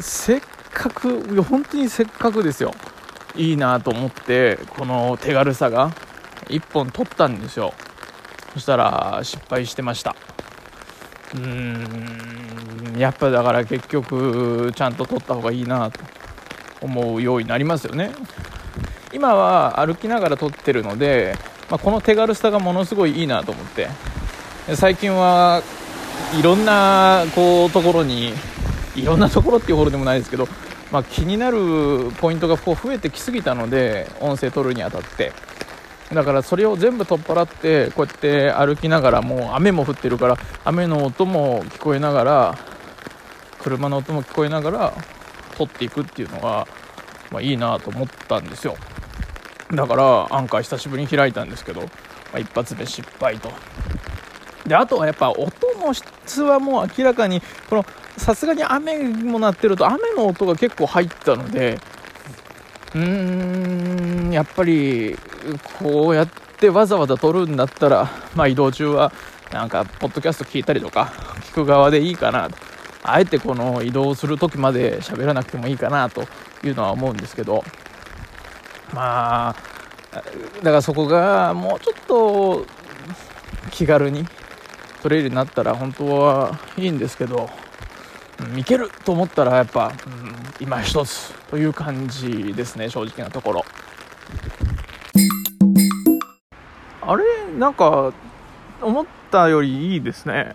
せっかく本当にせっかくですよ。いいなと思ってこの手軽さが。1本取ったんですよ。そしたら失敗してました。うーんやっぱだから結局ちゃんと取った方がいいなと思うようになりますよね。今は歩きながら撮ってるので、まあ、この手軽さがものすごいいいなと思って。最近はいろんなこうところにいろんなところっていうほどでもないですけど、まあ、気になるポイントがこう増えてきすぎたので音声取るにあたって。だからそれを全部取っ払ってこうやって歩きながらもう雨も降ってるから雨の音も聞こえながら車の音も聞こえながら撮っていくっていうのが、まあ、いいなと思ったんですよ。だからアンカー久しぶりに開いたんですけど、まあ、一発目失敗と。であとはやっぱ音の質はもう明らかにこのさすがに雨も鳴ってると雨の音が結構入ったのでうーんやっぱりこうやってわざわざ撮るんだったら、まあ、移動中はなんかポッドキャスト聞いたりとか聞く側でいいかなと。あえてこの移動する時まで喋らなくてもいいかなというのは思うんですけど。まあだからそこがもうちょっと気軽に取れるようになったら本当はいいんですけど、うん、いけると思ったらやっぱ、うん、今一つという感じですね正直なところ。あれなんか思ったよりいいですね。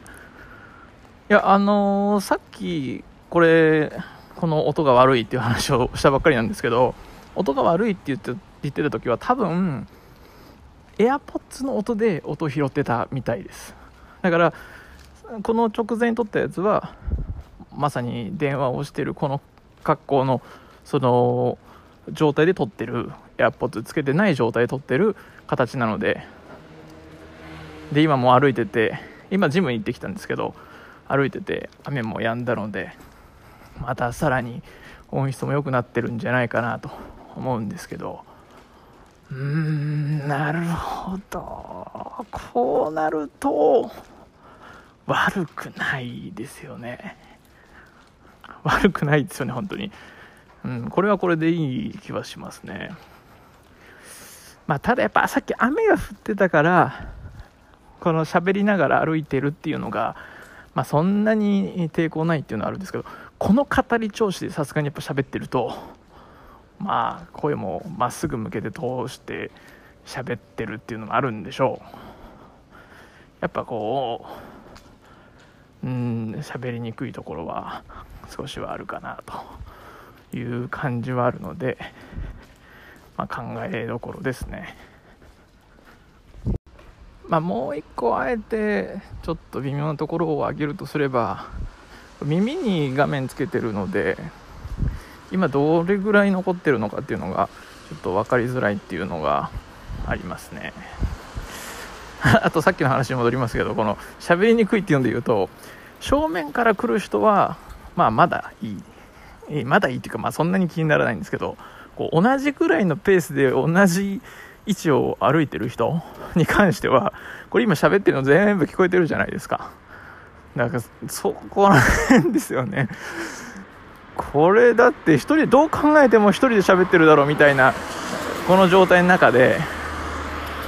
いやあのー、さっきこれこの音が悪いっていう話をしたばっかりなんですけど音が悪いって言って言ってた時は多分 AirPods の音で音拾ってたみたいです。だからこの直前に撮ったやつはまさに電話をしてるこの格好のその状態で撮ってる AirPods つけてない状態で撮ってる形なので。で今も歩いてて今ジムに行ってきたんですけど歩いてて雨も止んだのでまたさらに音質も良くなってるんじゃないかなと思うんですけど。うーんなるほど。こうなると悪くないですよね。悪くないですよね本当に。うんこれはこれでいい気はしますね。まあただやっぱさっき雨が降ってたからこの喋りながら歩いてるっていうのがまあそんなに抵抗ないっていうのはあるんですけどこの語り調子でさすがにやっぱ喋ってるとまあ声もまっすぐ向けて通して喋ってるっていうのもあるんでしょう。やっぱこううん喋りにくいところは少しはあるかなという感じはあるので、まあ、考えどころですね。まあもう一個あえてちょっと微妙なところを上げるとすれば耳に画面つけてるので今どれぐらい残ってるのかっていうのがちょっと分かりづらいっていうのがありますね。あとさっきの話に戻りますけどこの喋りにくいっていうんで言うと正面から来る人はまあまだいい。まだいいっていうかまあそんなに気にならないんですけどこう同じくらいのペースで同じ位置を歩いてる人に関してはこれ今喋ってるの全部聞こえてるじゃないですか。だからそこら辺ですよね。これだって1人でどう考えても1人で喋ってるだろうみたいなこの状態の中で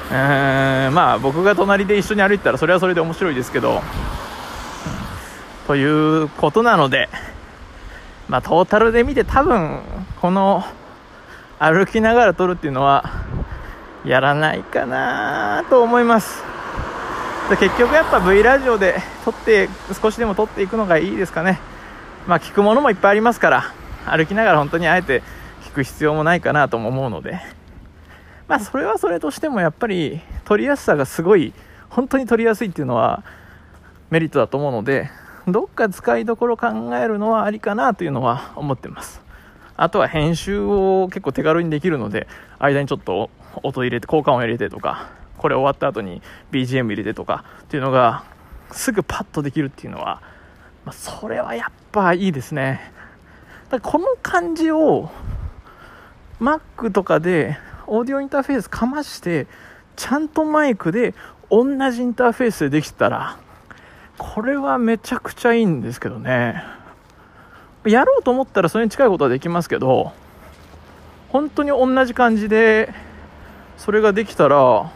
うーんまあ僕が隣で一緒に歩いたらそれはそれで面白いですけどということなのでまあトータルで見て多分この歩きながら撮るっていうのはやらないかなと思います。結局やっぱ V ラジオで撮って少しでも撮っていくのがいいですかね。まあ聞くものもいっぱいありますから歩きながら本当にあえて聞く必要もないかなとも思うので。まあそれはそれとしてもやっぱり取りやすさがすごい本当に取りやすいっていうのはメリットだと思うのでどっか使いどころ考えるのはありかなというのは思ってます。あとは編集を結構手軽にできるので間にちょっと音入れて効果音入れてとかこれ終わった後に BGM 入れてとかっていうのがすぐパッとできるっていうのは、まあ、それはやっぱいいですね。だこの感じを Mac とかでオーディオインターフェースかましてちゃんとマイクで同じインターフェースでできたらこれはめちゃくちゃいいんですけどね。やろうと思ったらそれに近いことはできますけど本当に同じ感じでそれができたら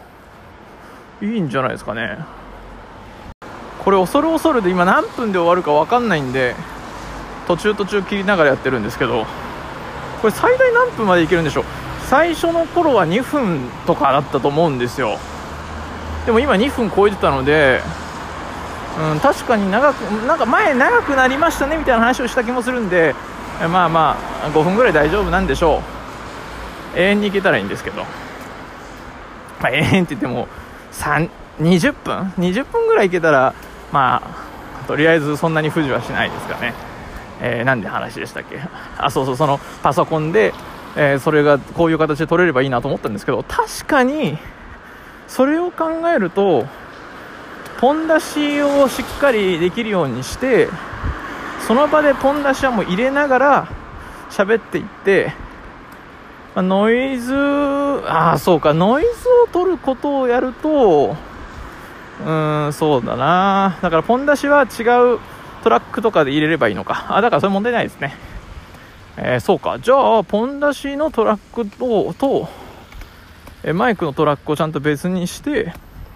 いいんじゃないですかね。これ恐る恐るで今何分で終わるか分かんないんで途中途中切りながらやってるんですけどこれ最大何分までいけるんでしょう？最初の頃は2分とかだったと思うんですよ。でも今2分超えてたのでうん、確かに長くなんか前長くなりましたねみたいな話をした気もするんでまあまあ5分ぐらい大丈夫なんでしょう。永遠に行けたらいいんですけど、まあ、永遠って言っても20分？20分ぐらい行けたらまあとりあえずそんなに不自はしないですかね、えー、なんで話でしたっけ？あそうそうそのパソコンで、えー、それがこういう形で撮れればいいなと思ったんですけど確かにそれを考えるとポン出しをしっかりできるようにしてその場でポン出しはもう入れながら喋っていって、ま、ノイズああそうかノイズを取ることをやるとうーんそうだな。だからポン出しは違うトラックとかで入れればいいのか。あだからそれ問題ないですね。えー、そうか。じゃあポン出しのトラックととえマイクのトラックをちゃんと別にして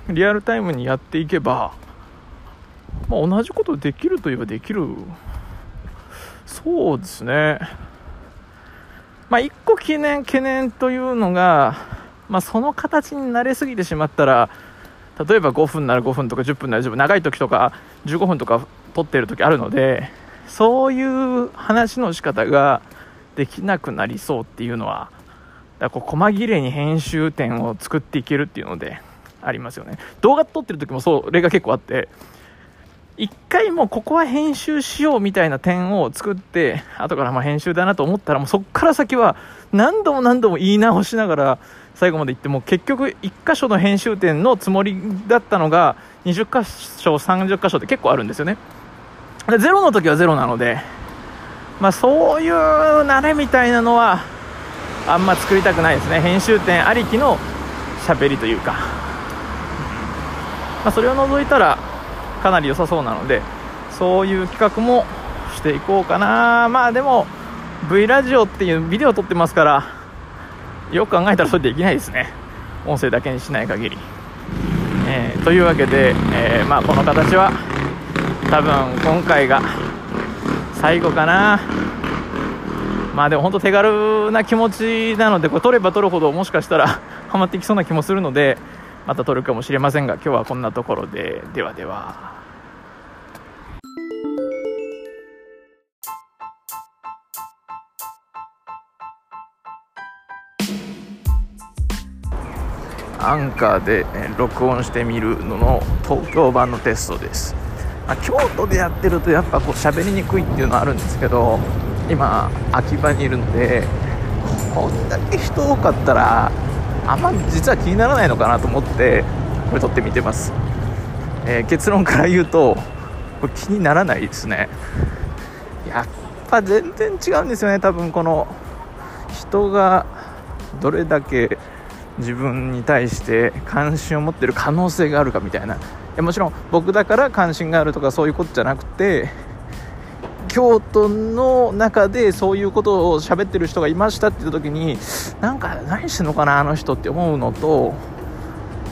リアルタイムにやっていけば、まあ、同じことできるといえばできる。そうですね。まあ1個懸念懸念というのが、まあ、その形に慣れすぎてしまったら例えば5分なら5分とか10分なら10分長い時とか15分とか撮ってる時あるのでそういう話の仕方ができなくなりそうっていうのはだこう細切れに編集点を作っていけるっていうのでありますよね。動画撮ってる時もそれが結構あって一回もうここは編集しようみたいな点を作って後からま編集だなと思ったらもうそこから先は何度も何度も言い直しながら最後まで行っても結局1箇所の編集点のつもりだったのが20箇所30箇所って結構あるんですよね。でゼロの時はゼロなのでまあそういう慣れみたいなのはあんま作りたくないですね。編集点ありきの喋りというか。まあ、それを除いたらかなり良さそうなのでそういう企画もしていこうかな。まあでも V ラジオっていうビデオ撮ってますからよく考えたらそれできないですね。音声だけにしない限り、えー、というわけで、えー、まあ、この形は多分今回が最後かな。まあでも本当手軽な気持ちなのでこれ撮れば撮るほどもしかしたら ハマってきそうな気もするのでまた撮るかもしれませんが今日はこんなところで。ではでは。アンカーで録音してみるのの東京版のテストです、まあ、京都でやってるとやっぱこう喋りにくいっていうのはあるんですけど今秋葉にいるのでこんだけ人多かったらあんま実は気にならないのかなと思ってこれ撮ってみてます、えー、結論から言うとこれ気にならないですね。やっぱ全然違うんですよね多分この人がどれだけ自分に対して関心を持ってる可能性があるかみたいな。もちろん僕だから関心があるとかそういうことじゃなくて京都の中でそういうことを喋ってる人がいましたって言った時になんか何してんのかなあの人って思うのと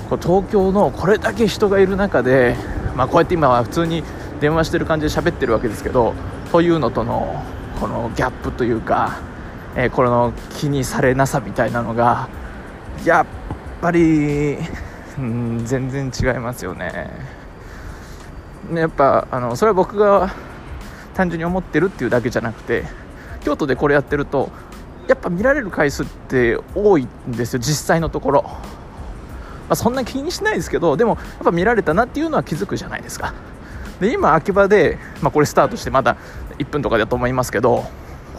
こう東京のこれだけ人がいる中で、まあ、こうやって今は普通に電話してる感じで喋ってるわけですけどというのとのこのギャップというか、えー、この気にされなさみたいなのがやっぱり、うん、全然違いますよね。やっぱあのそれは僕が単純に思ってるっていうだけじゃなくて京都でこれやってるとやっぱ見られる回数って多いんですよ実際のところ、まあ、そんな気にしないですけどでもやっぱ見られたなっていうのは気づくじゃないですかで今秋葉で、まあ、これスタートしてまだ1分とかだと思いますけど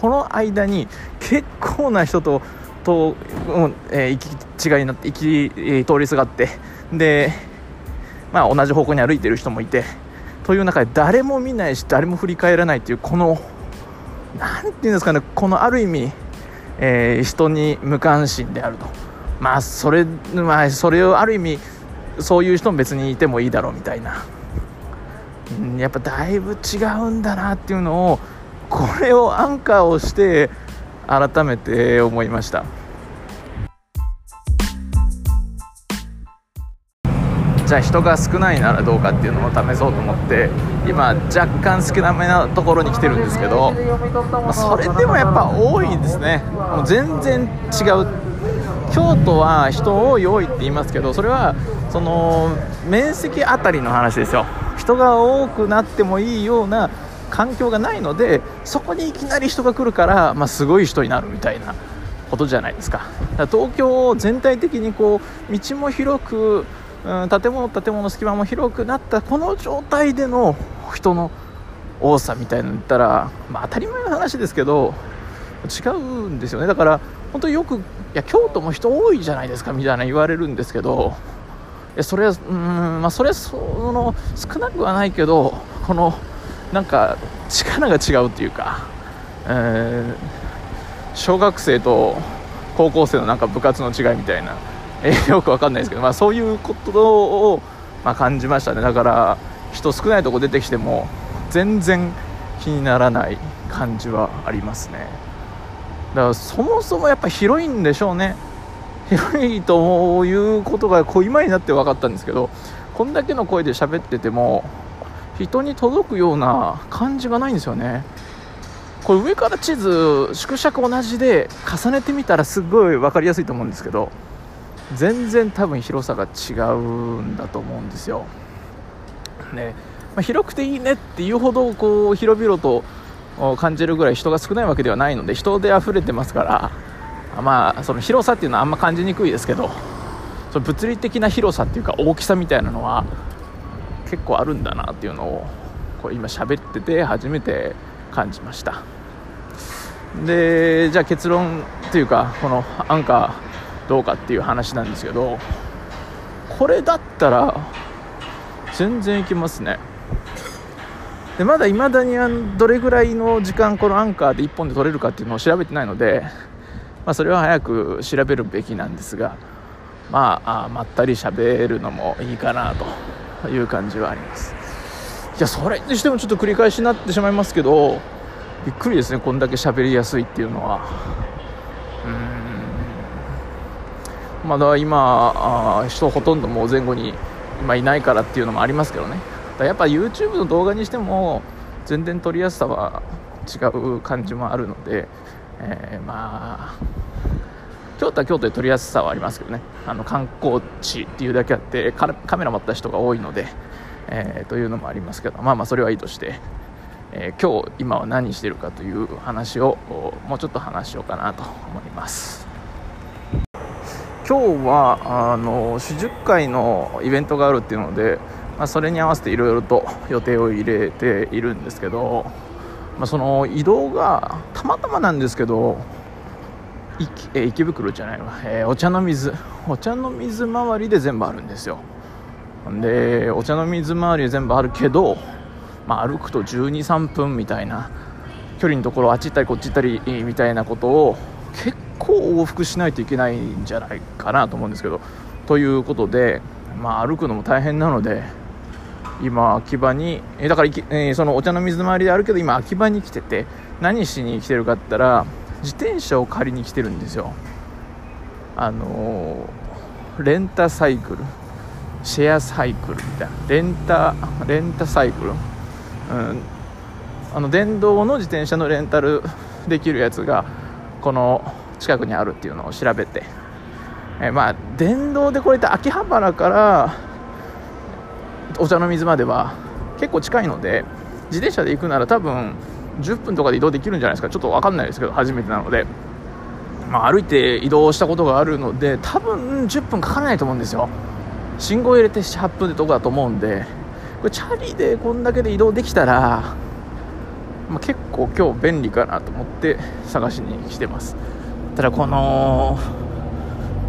この間に結構な人とと、うんえー、行き違いになって行き、通りすがってで、まあ、同じ方向に歩いてる人もいてという中で誰も見ないし誰も振り返らないというこの何て言うんですかねこのある意味、えー、人に無関心であると。まあそれ,、まあ、それをある意味そういう人も別にいてもいいだろうみたいな、うん、やっぱだいぶ違うんだなっていうのをこれをアンカーをして改めて思いました。じゃあ人が少ないならどうかっていうのを試そうと思って今若干少なめなところに来てるんですけど、それでもやっぱ多いんですね。もう全然違う。京都は人多い多いって言いますけどそれはその面積あたりの話ですよ。人が多くなってもいいような環境がないのでそこにいきなり人が来るから、まあ、すごい人になるみたいなことじゃないですか。東京全体的にこう道も広くうん、建物建物隙間も広くなったこの状態での人の多さみたいなの言ったら、まあ、当たり前の話ですけど違うんですよね。だから本当によくいや京都も人多いじゃないですかみたいな言われるんですけどそれはうんまあそれはその少なくはないけどこのなんか力が違うっていうか、えー、小学生と高校生のなんか部活の違いみたいな。えー、よくわかんないですけど、まあ、そういうことを、まあ、感じましたね。だから人少ないとこ出てきても全然気にならない感じはありますね。だからそもそもやっぱ広いんでしょうね。広いということがこう今になって分かったんですけどこんだけの声で喋ってても人に届くような感じがないんですよねこれ上から地図縮尺同じで重ねてみたらすごい分かりやすいと思うんですけど全然多分広さが違うんだと思うんですよ。ねまあ、広くていいねっていうほどこう広々と感じるぐらい人が少ないわけではないので人で溢れてますからまあその広さっていうのはあんま感じにくいですけどその物理的な広さっていうか大きさみたいなのは結構あるんだなっていうのをこう今喋ってて初めて感じました。でじゃあ結論というかこのアンカーどうかっていう話なんですけどこれだったら全然いけますね。でまだいまだにどれぐらいの時間このアンカーで1本で取れるかっていうのを調べてないので、まあ、それは早く調べるべきなんですがまあまったり喋るのもいいかなと。という感じはあります。いやそれにしてもちょっと繰り返しになってしまいますけどびっくりですねこんだけ喋りやすいっていうのは。うん。まだ今あ人ほとんどもう前後に今いないからっていうのもありますけどね。やっぱ YouTube の動画にしても全然撮りやすさは違う感じもあるので、えー、まあ京都は京都で撮りやすさはありますけどねあの観光地っていうだけあってカメラ持った人が多いので、えー、というのもありますけどまあまあそれはいいとして、えー、今日今は何してるかという話をもうちょっと話しようかなと思います。今日はあの四十回のイベントがあるっていうので、まあ、それに合わせていろいろと予定を入れているんですけど、まあ、その移動がたまたまなんですけどえ池袋じゃないわ、えー、お茶の水。お茶の水周りで全部あるんですよ。でお茶の水周りで全部あるけど、まあ、歩くと1 2 3分みたいな距離のところあっち行ったりこっち行ったりみたいなことを結構往復しないといけないんじゃないかなと思うんですけどということで、まあ、歩くのも大変なので今秋葉にえだから、えー、そのお茶の水回りであるけど今秋葉に来てて何しに来てるかって言ったら自転車を借りに来てるんですよ。あのー、レンタサイクルシェアサイクルみたいな。レンタレンタサイクル、うん、あの電動の自転車のレンタル できるやつがこの近くにあるっていうのを調べて、えまあ電動でこれって秋葉原からお茶の水までは結構近いので自転車で行くなら多分10分とかで移動できるんじゃないですか。ちょっと分かんないですけど初めてなので、まあ、歩いて移動したことがあるので多分10分かからないと思うんですよ。信号入れて78分でとこだと思うんで。これチャリでこんだけで移動できたらまあ、結構今日便利かなと思って探しに来てます。ただこの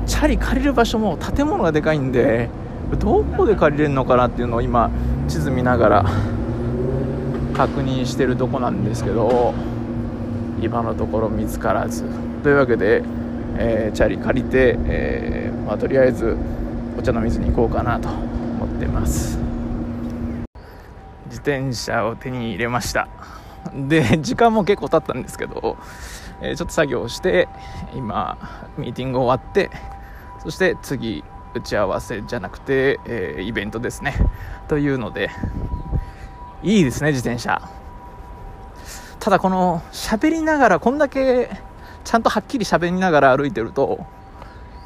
チャリ借りる場所も建物がでかいんでどこで借りれるのかなっていうのを今地図見ながら確認してるとこなんですけど今のところ見つからず。というわけで、えー、チャリ借りて、えー、まあ、とりあえずお茶の水に行こうかなと思ってます。自転車を手に入れました。で時間も結構経ったんですけど、えー、ちょっと作業して今ミーティング終わってそして次打ち合わせじゃなくて、えー、イベントですね。というのでいいですね自転車。ただこの喋りながらこんだけちゃんとはっきり喋りながら歩いてると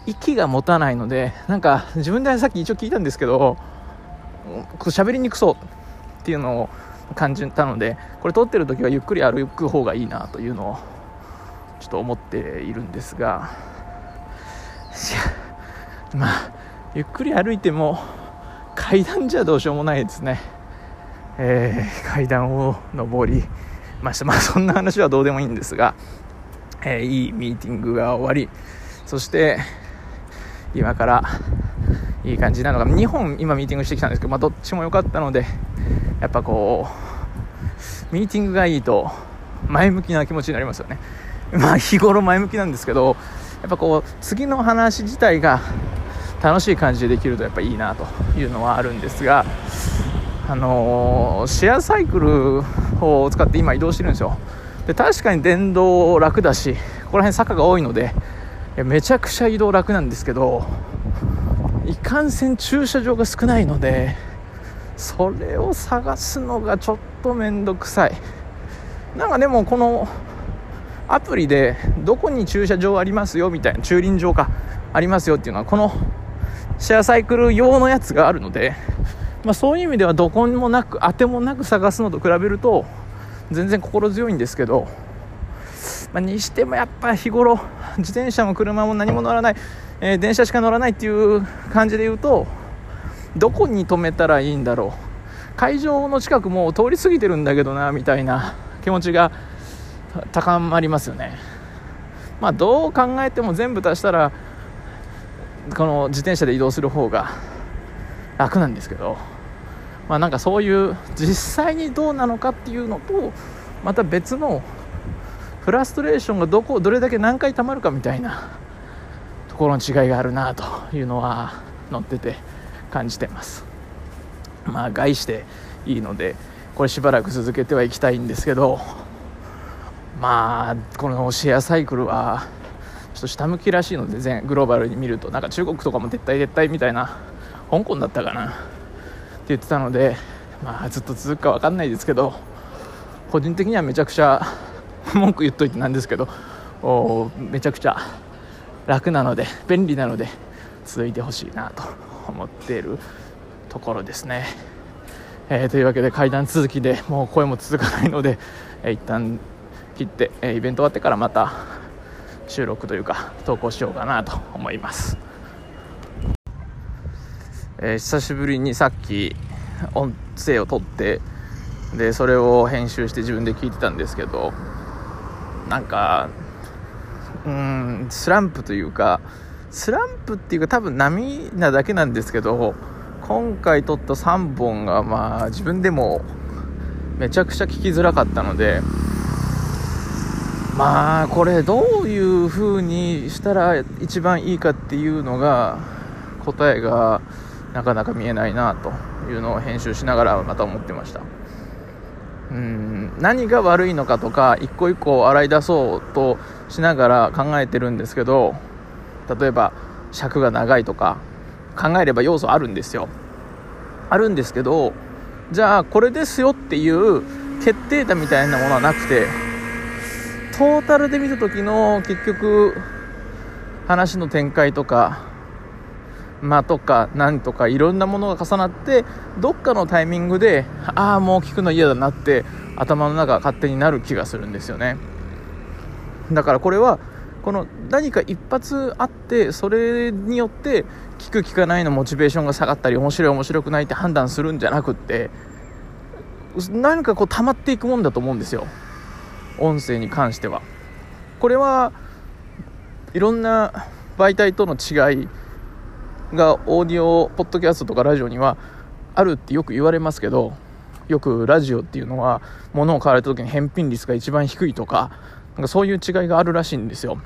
息が持たないのでなんか自分でさっき一応聞いたんですけど喋りにくそうっていうのを感じたのでこれ撮ってる時はゆっくり歩く方がいいなというのをちょっと思っているんですが。まあゆっくり歩いても階段じゃどうしようもないですね、えー、階段を上りました。まあそんな話はどうでもいいんですが、えー、いいミーティングが終わりそして今からいい感じなのが2本今ミーティングしてきたんですけど、まあ、どっちも良かったのでやっぱこうミーティングがいいと前向きな気持ちになりますよね。まあ日頃前向きなんですけどやっぱこう次の話自体が楽しい感じでできるとやっぱいいなというのはあるんですがあのー、シェアサイクルを使って今移動してるんですよ。で確かに電動楽だしここら辺坂が多いのでめちゃくちゃ移動楽なんですけどいかんせん駐車場が少ないのでそれを探すのがちょっと面倒くさい。なんかでもこのアプリでどこに駐車場ありますよみたいな駐輪場かありますよっていうのはこのシェアサイクル用のやつがあるので、まあ、そういう意味ではどこにもなく当てもなく探すのと比べると全然心強いんですけど、まあ、にしてもやっぱ日頃自転車も車も何も乗らない、えー、電車しか乗らないっていう感じで言うとどこに止めたらいいんだろう。会場の近くも通り過ぎてるんだけどなみたいな気持ちが高まりますよね。まあどう考えても全部足したらこの自転車で移動する方が楽なんですけど。まあなんかそういう実際にどうなのかっていうのとまた別のフラストレーションがどこどれだけ何回たまるかみたいなところの違いがあるなというのは乗ってて感じてます。まあ害していいのでこれしばらく続けてはいきたいんですけどまあこのシェアサイクルはちょっと下向きらしいので全グローバルに見るとなんか中国とかも撤退撤退みたいな香港だったかな。言ってたのでまあずっと続くか分かんないですけど個人的にはめちゃくちゃ文句言っといてなんですけどめちゃくちゃ楽なので便利なので続いてほしいなと思っているところですね、えー、というわけで階段続きでもう声も続かないので、えー、一旦切って、えー、イベント終わってからまた収録というか投稿しようかなと思います、えー、久しぶりにさっき音声を取ってでそれを編集して自分で聞いてたんですけどなんかうんスランプというかスランプっていうか多分波なだけなんですけど今回撮った3本がまあ自分でもめちゃくちゃ聞きづらかったのでまあこれどういう風にしたら一番いいかっていうのが答えがなかなか見えないなというのを編集しながらまた思ってました。うん何が悪いのかとか一個一個洗い出そうとしながら考えてるんですけど例えば尺が長いとか考えれば要素あるんですよ。あるんですけどじゃあこれですよっていう決定打みたいなものはなくてトータルで見た時の結局話の展開とか間とか何とかいろんなものが重なってどっかのタイミングでああもう聞くの嫌だなって頭の中が勝手になる気がするんですよね。だからこれはこの何か一発あってそれによって聞く聞かないのモチベーションが下がったり面白い面白くないって判断するんじゃなくって何かこう溜まっていくもんだと思うんですよ。音声に関しては。これはいろんな媒体との違いがオーディオポッドキャストとかラジオにはあるってよく言われますけどよくラジオっていうのは物を買われた時に返品率が一番低いとかなんかそういう違いがあるらしいんですよ。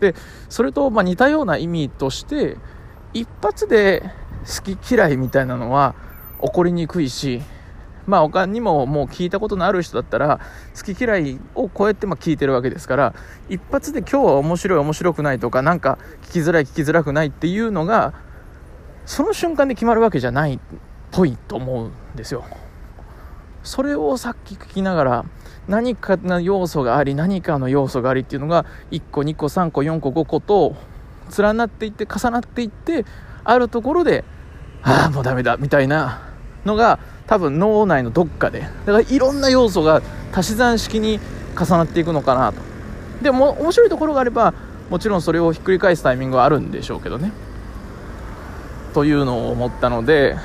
でそれとま似たような意味として一発で好き嫌いみたいなのは起こりにくいしまあ他にももう聞いたことのある人だったら好き嫌いをこうやってま聞いてるわけですから一発で今日は面白い面白くないとかなんか聞きづらい聞きづらくないっていうのがその瞬間で決まるわけじゃないっぽいと思うんですよ。それをさっき聞きながら何かの要素があり何かの要素がありっていうのが1個2個3個4個5個と連なっていって重なっていってあるところでああもうダメだみたいなのが多分脳内のどっかで。だからいろんな要素が足し算式に重なっていくのかなと。でも面白いところがあればもちろんそれをひっくり返すタイミングはあるんでしょうけどね。というのを思ったので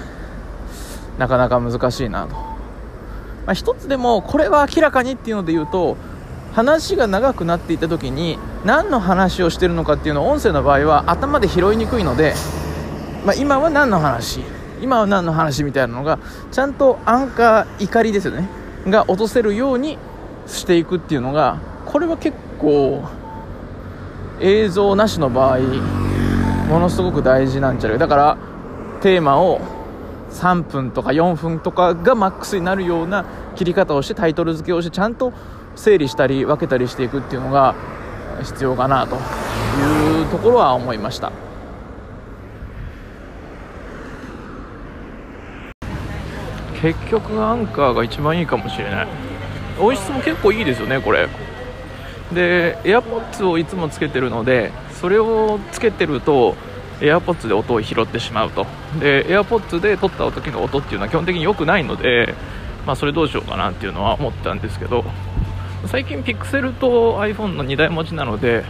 なかなか難しいなと、まあ、一つでもこれは明らかにっていうので言うと話が長くなっていった時に何の話をしてるのかっていうのを音声の場合は頭で拾いにくいので、まあ、今は何の話今は何の話みたいなのがちゃんとアンカー怒りですよね。が落とせるようにしていくっていうのがこれは結構映像なしの場合ものすごく大事なんちゃうだからテーマを3分とか4分とかがマックスになるような切り方をしてタイトル付けをしてちゃんと整理したり分けたりしていくっていうのが必要かなというところは思いました。結局アンカーが一番いいかもしれない。音質も結構いいですよねこれ。で AirPods をいつもつけてるのでそれをつけてると AirPods で音を拾ってしまうと。で AirPods で撮った時の音っていうのは基本的に良くないので、まあ、それどうしようかなっていうのは思ったんですけど。最近 Pixel と iPhone の2台持ちなので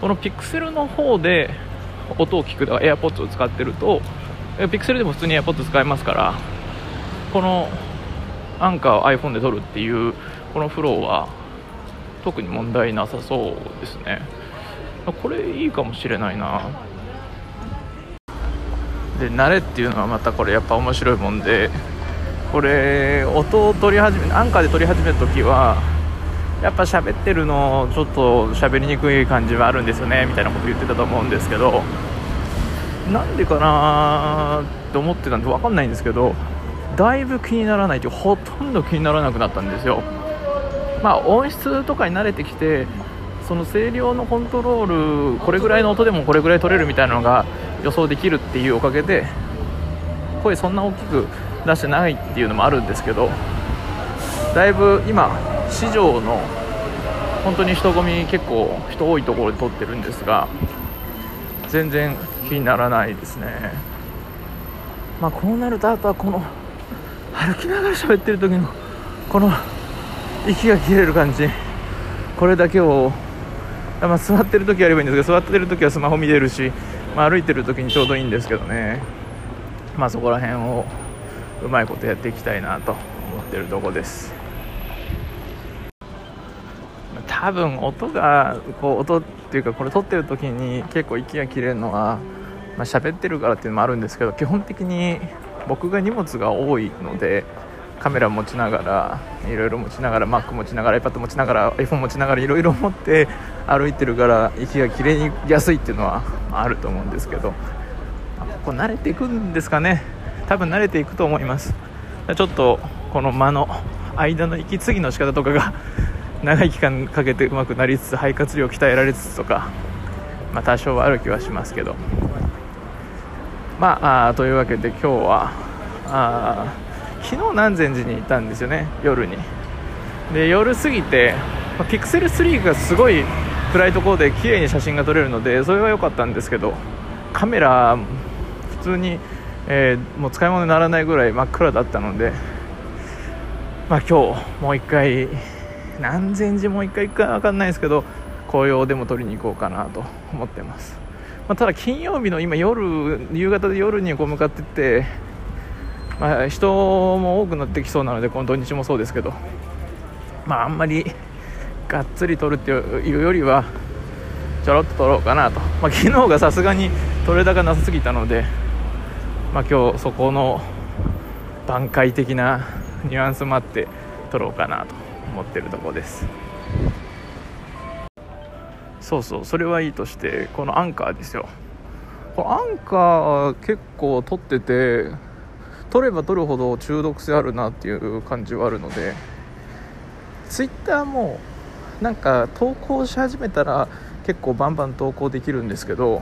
この Pixel の方で音を聞く AirPods を使ってると Pixel でも普通に AirPods 使えますからこのアンカーを iPhone で撮るっていうこのフローは特に問題なさそうですね。これいいかもしれないな。で慣れっていうのはまたこれやっぱ面白いもんでこれ音を取り始めアンカーで撮り始めた時はやっぱ喋ってるのちょっと喋りにくい感じはあるんですよねみたいなこと言ってたと思うんですけどなんでかなって思ってたんで分かんないんですけどだいぶ気にならないというほとんど気にならなくなったんですよ。まあ音質とかに慣れてきてその声量のコントロールこれぐらいの音でもこれぐらい取れるみたいなのが予想できるっていうおかげで声そんな大きく出してないっていうのもあるんですけどだいぶ今市場の本当に人混み結構人多いところで撮ってるんですが全然気にならないですね。まあこうなるとあとはこの歩きながら喋ってる時のこの息が切れる感じ。これだけを、まあ、座ってる時やればいいんですけど座ってる時はスマホ見れるし、まあ、歩いてる時にちょうどいいんですけどねまあそこら辺をうまいことやっていきたいなと思ってるとこです。多分音がこう音っていうかこれ撮ってる時に結構息が切れるのはまあ、喋ってるからっていうのもあるんですけど基本的に僕が荷物が多いのでカメラ持ちながらいろいろ持ちながら Mac 持ちながら iPad 持ちながら iPhone 持ちながらいろいろ持って歩いてるから息が切れやすいっていうのはあると思うんですけどここ慣れていくんですかね。多分慣れていくと思います。ちょっとこの間の間の息継ぎの仕方とかが長い期間かけてうまくなりつつ肺活量鍛えられつつとか、まあ、多少はある気はしますけど。まあ、あというわけで今日はあ昨日南禅寺に行ったんですよね夜に。で夜過ぎて、まあ、ピクセル3がすごい暗いところで綺麗に写真が撮れるのでそれは良かったんですけどカメラ普通に、えー、もう使い物にならないぐらい真っ暗だったのでまあ今日もう一回南禅寺もう一回行くか分かんないですけど紅葉でも撮りに行こうかなと思ってます。まあ、ただ金曜日の今夜夕方で夜にこう向かっていって、まあ、人も多くなってきそうなのでこの土日もそうですけど、まあ、あんまりがっつり撮るっていうよりはちょろっと撮ろうかなと、まあ、昨日がさすがに撮れ高なさすぎたので、まあ、今日そこの挽回的なニュアンスもあって撮ろうかなと思ってるところです。そうそうそれはいいとしてこのアンカーですよ。このアンカー結構撮ってて撮れば撮るほど中毒性あるなっていう感じはあるのでツイッターもなんか投稿し始めたら結構バンバン投稿できるんですけど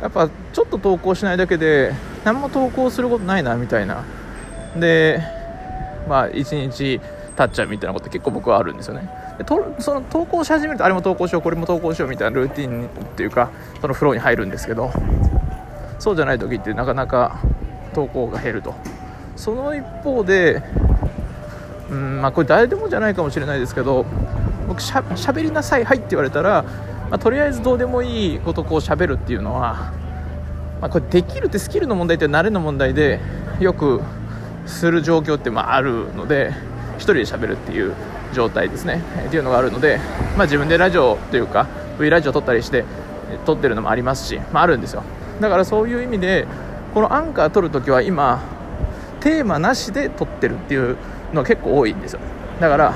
やっぱちょっと投稿しないだけで何も投稿することないなみたいな。でまあ1日経っちゃうみたいなこと結構僕はあるんですよね。とその投稿し始めるとあれも投稿しようこれも投稿しようみたいなルーティンっていうかそのフローに入るんですけどそうじゃない時ってなかなか投稿が減ると。その一方でうんまあこれ誰でもじゃないかもしれないですけど僕しゃしゃべりなさいはいって言われたら、まあ、とりあえずどうでもいいことこうしゃべるっていうのは、まあ、これできるってスキルの問題って慣れの問題でよくする状況ってまああるので1人で喋るっていう状態ですね、えー、っていうのがあるので、まあ、自分でラジオというか V ラジオ撮ったりして撮ってるのもありますし、まあ、あるんですよ。だからそういう意味でこのアンカー撮るときは今テーマなしで撮ってるっていうのが結構多いんですよ。だから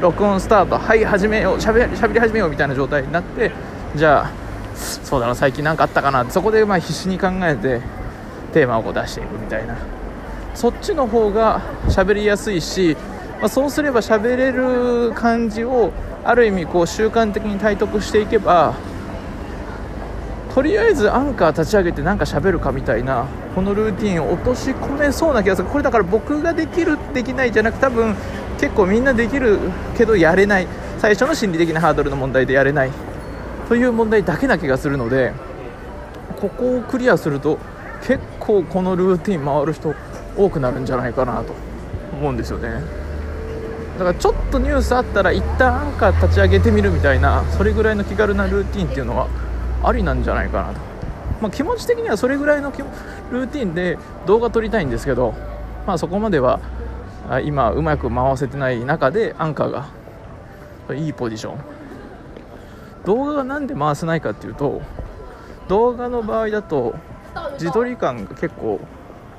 録音スタートはい始めようしゃべり始めようみたいな状態になってじゃあそうだな最近何かあったかなそこでまあ必死に考えてテーマをこう出していくみたいな。そっちの方が喋りやすいし、まあ、そうすれば喋れる感じをある意味こう習慣的に体得していけばとりあえずアンカー立ち上げて何か喋るかみたいなこのルーティンを落とし込めそうな気がする。これだから僕ができるできないじゃなく多分結構みんなできるけどやれない。最初の心理的なハードルの問題でやれない。という問題だけな気がするのでここをクリアすると結構このルーティン回る人多くなるんじゃないかなと思うんですよね。だからちょっとニュースあったら一旦アンカー立ち上げてみるみたいなそれぐらいの気軽なルーティンっていうのはありなんじゃないかなと、まあ、気持ち的にはそれぐらいのルーティンで動画撮りたいんですけど、まあ、そこまでは今うまく回せてない中でアンカーがいいポジション。動画が何で回せないかっていうと動画の場合だと自撮り感が結構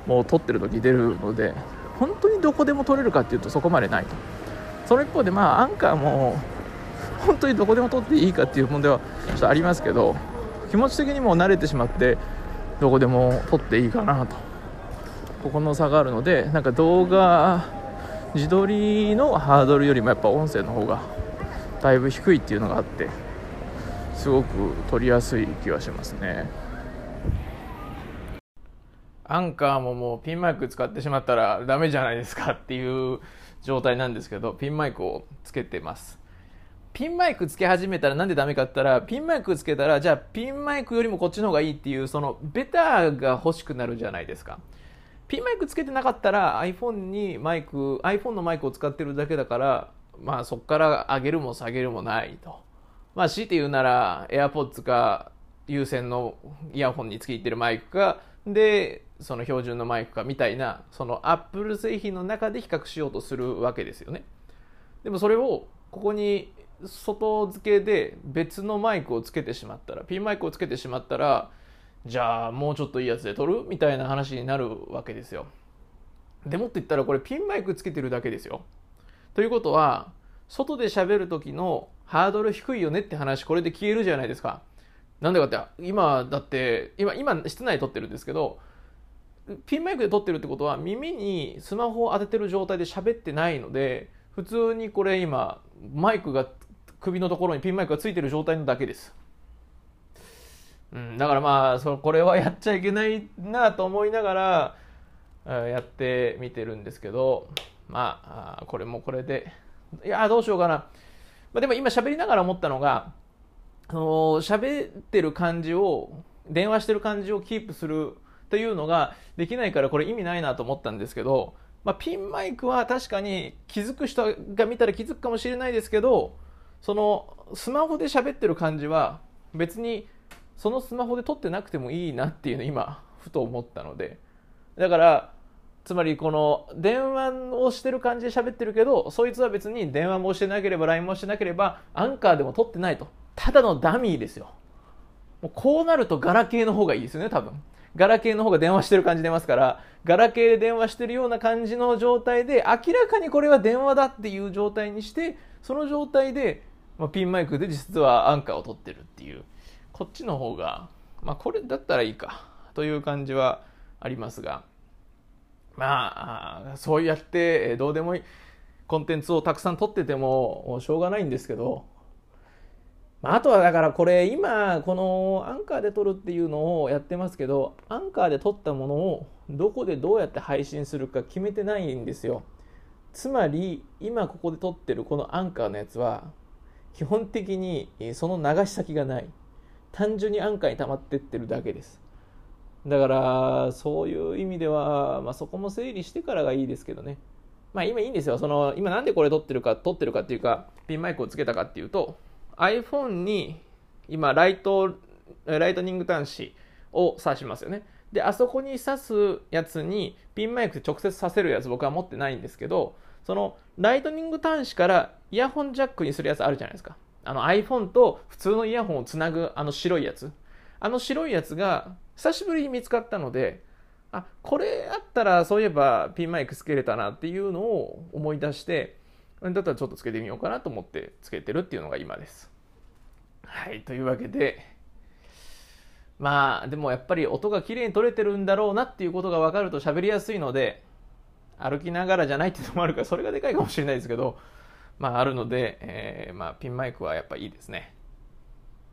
もう撮ってる時出るので本当にどこでも撮れるかっていうとそこまでないと。その一方でまあアンカーも本当にどこでも撮っていいかっていう問題はちょっとありますけど気持ち的にも慣れてしまってどこでも撮っていいかなと。ここの差があるのでなんか動画自撮りのハードルよりもやっぱ音声の方がだいぶ低いっていうのがあってすごく撮りやすい気がしますね。アンカーももうピンマイク使ってしまったらダメじゃないですかっていう状態なんですけどピンマイクをつけてます。ピンマイクつけ始めたらなんでダメかって言ったらピンマイクつけたらじゃあピンマイクよりもこっちの方がいいっていうそのベターが欲しくなるじゃないですか。ピンマイクつけてなかったら iPhone にマイク iPhone のマイクを使ってるだけだからまあそこから上げるも下げるもないと。まあ強いて言うなら AirPods か有線のイヤホンにつけてるマイクかでその標準のマイクかみたいなその Apple 製品の中で比較しようとするわけですよねでもそれをここに外付けで別のマイクをつけてしまったらピンマイクをつけてしまったらじゃあもうちょっといいやつで撮るみたいな話になるわけですよ。でもって言ったらこれピンマイクつけてるだけですよ。ということは外で喋る時のハードル低いよねって話これで消えるじゃないですか。なんでかって今だって今今室内撮ってるんですけどピンマイクで撮ってるってことは耳にスマホを当ててる状態で喋ってないので普通にこれ今マイクが首のところにピンマイクがついてる状態のだけです。うん、だからまあそこれはやっちゃいけないなと思いながらやってみてるんですけどまあこれもこれでいやどうしようかな、まあ、でも今喋りながら思ったのがその喋ってる感じを電話してる感じをキープするというのができないからこれ意味ないなと思ったんですけど、まあ、ピンマイクは確かに気づく人が見たら気づくかもしれないですけどそのスマホで喋ってる感じは別にそのスマホで撮ってなくてもいいなっていうの今ふと思ったので。だからつまりこの電話をしてる感じで喋ってるけどそいつは別に電話もしてなければ LINE もしてなければアンカーでも撮ってないと。ただのダミーですよ。もうこうなるとガラケーの方がいいですよね多分。ガラケーの方が電話してる感じ出ますからガラケーで電話してるような感じの状態で明らかにこれは電話だっていう状態にしてその状態で、まあ、ピンマイクで実はアンカーを取ってるっていう。こっちの方が、まあ、これだったらいいかという感じはありますが、まあ、そうやってどうでもいいコンテンツをたくさん撮っててもしょうがないんですけど、まあ、あとはだからこれ今このアンカーで撮るっていうのをやってますけどアンカーで撮ったものをどこでどうやって配信するか決めてないんですよ。つまり今ここで撮ってるこのアンカーのやつは基本的にその流し先がない。単純にアンカーに溜まってってるだけです。だからそういう意味では、まあ、そこも整理してからがいいですけどね。まあ今いいんですよ。その今なんでこれ撮ってるか撮ってるかっていうかピンマイクをつけたかっていうと iPhone に今ライトライトニング端子を挿しますよね。であそこに挿すやつにピンマイクで直接挿せるやつ僕は持ってないんですけどそのライトニング端子からイヤホンジャックにするやつあるじゃないですか。あの iPhone と普通のイヤホンをつなぐあの白いやつ。あの白いやつが久しぶりに見つかったので、あ、これあったらそういえばピンマイクつけれたなっていうのを思い出して、だったらちょっとつけてみようかなと思ってつけてるっていうのが今です。はい、というわけで、まあでもやっぱり音が綺麗に取れてるんだろうなっていうことが分かると喋りやすいので、歩きながらじゃないっていうのもあるから、それがでかいかもしれないですけど、まああるので、えー、まあピンマイクはやっぱいいですね。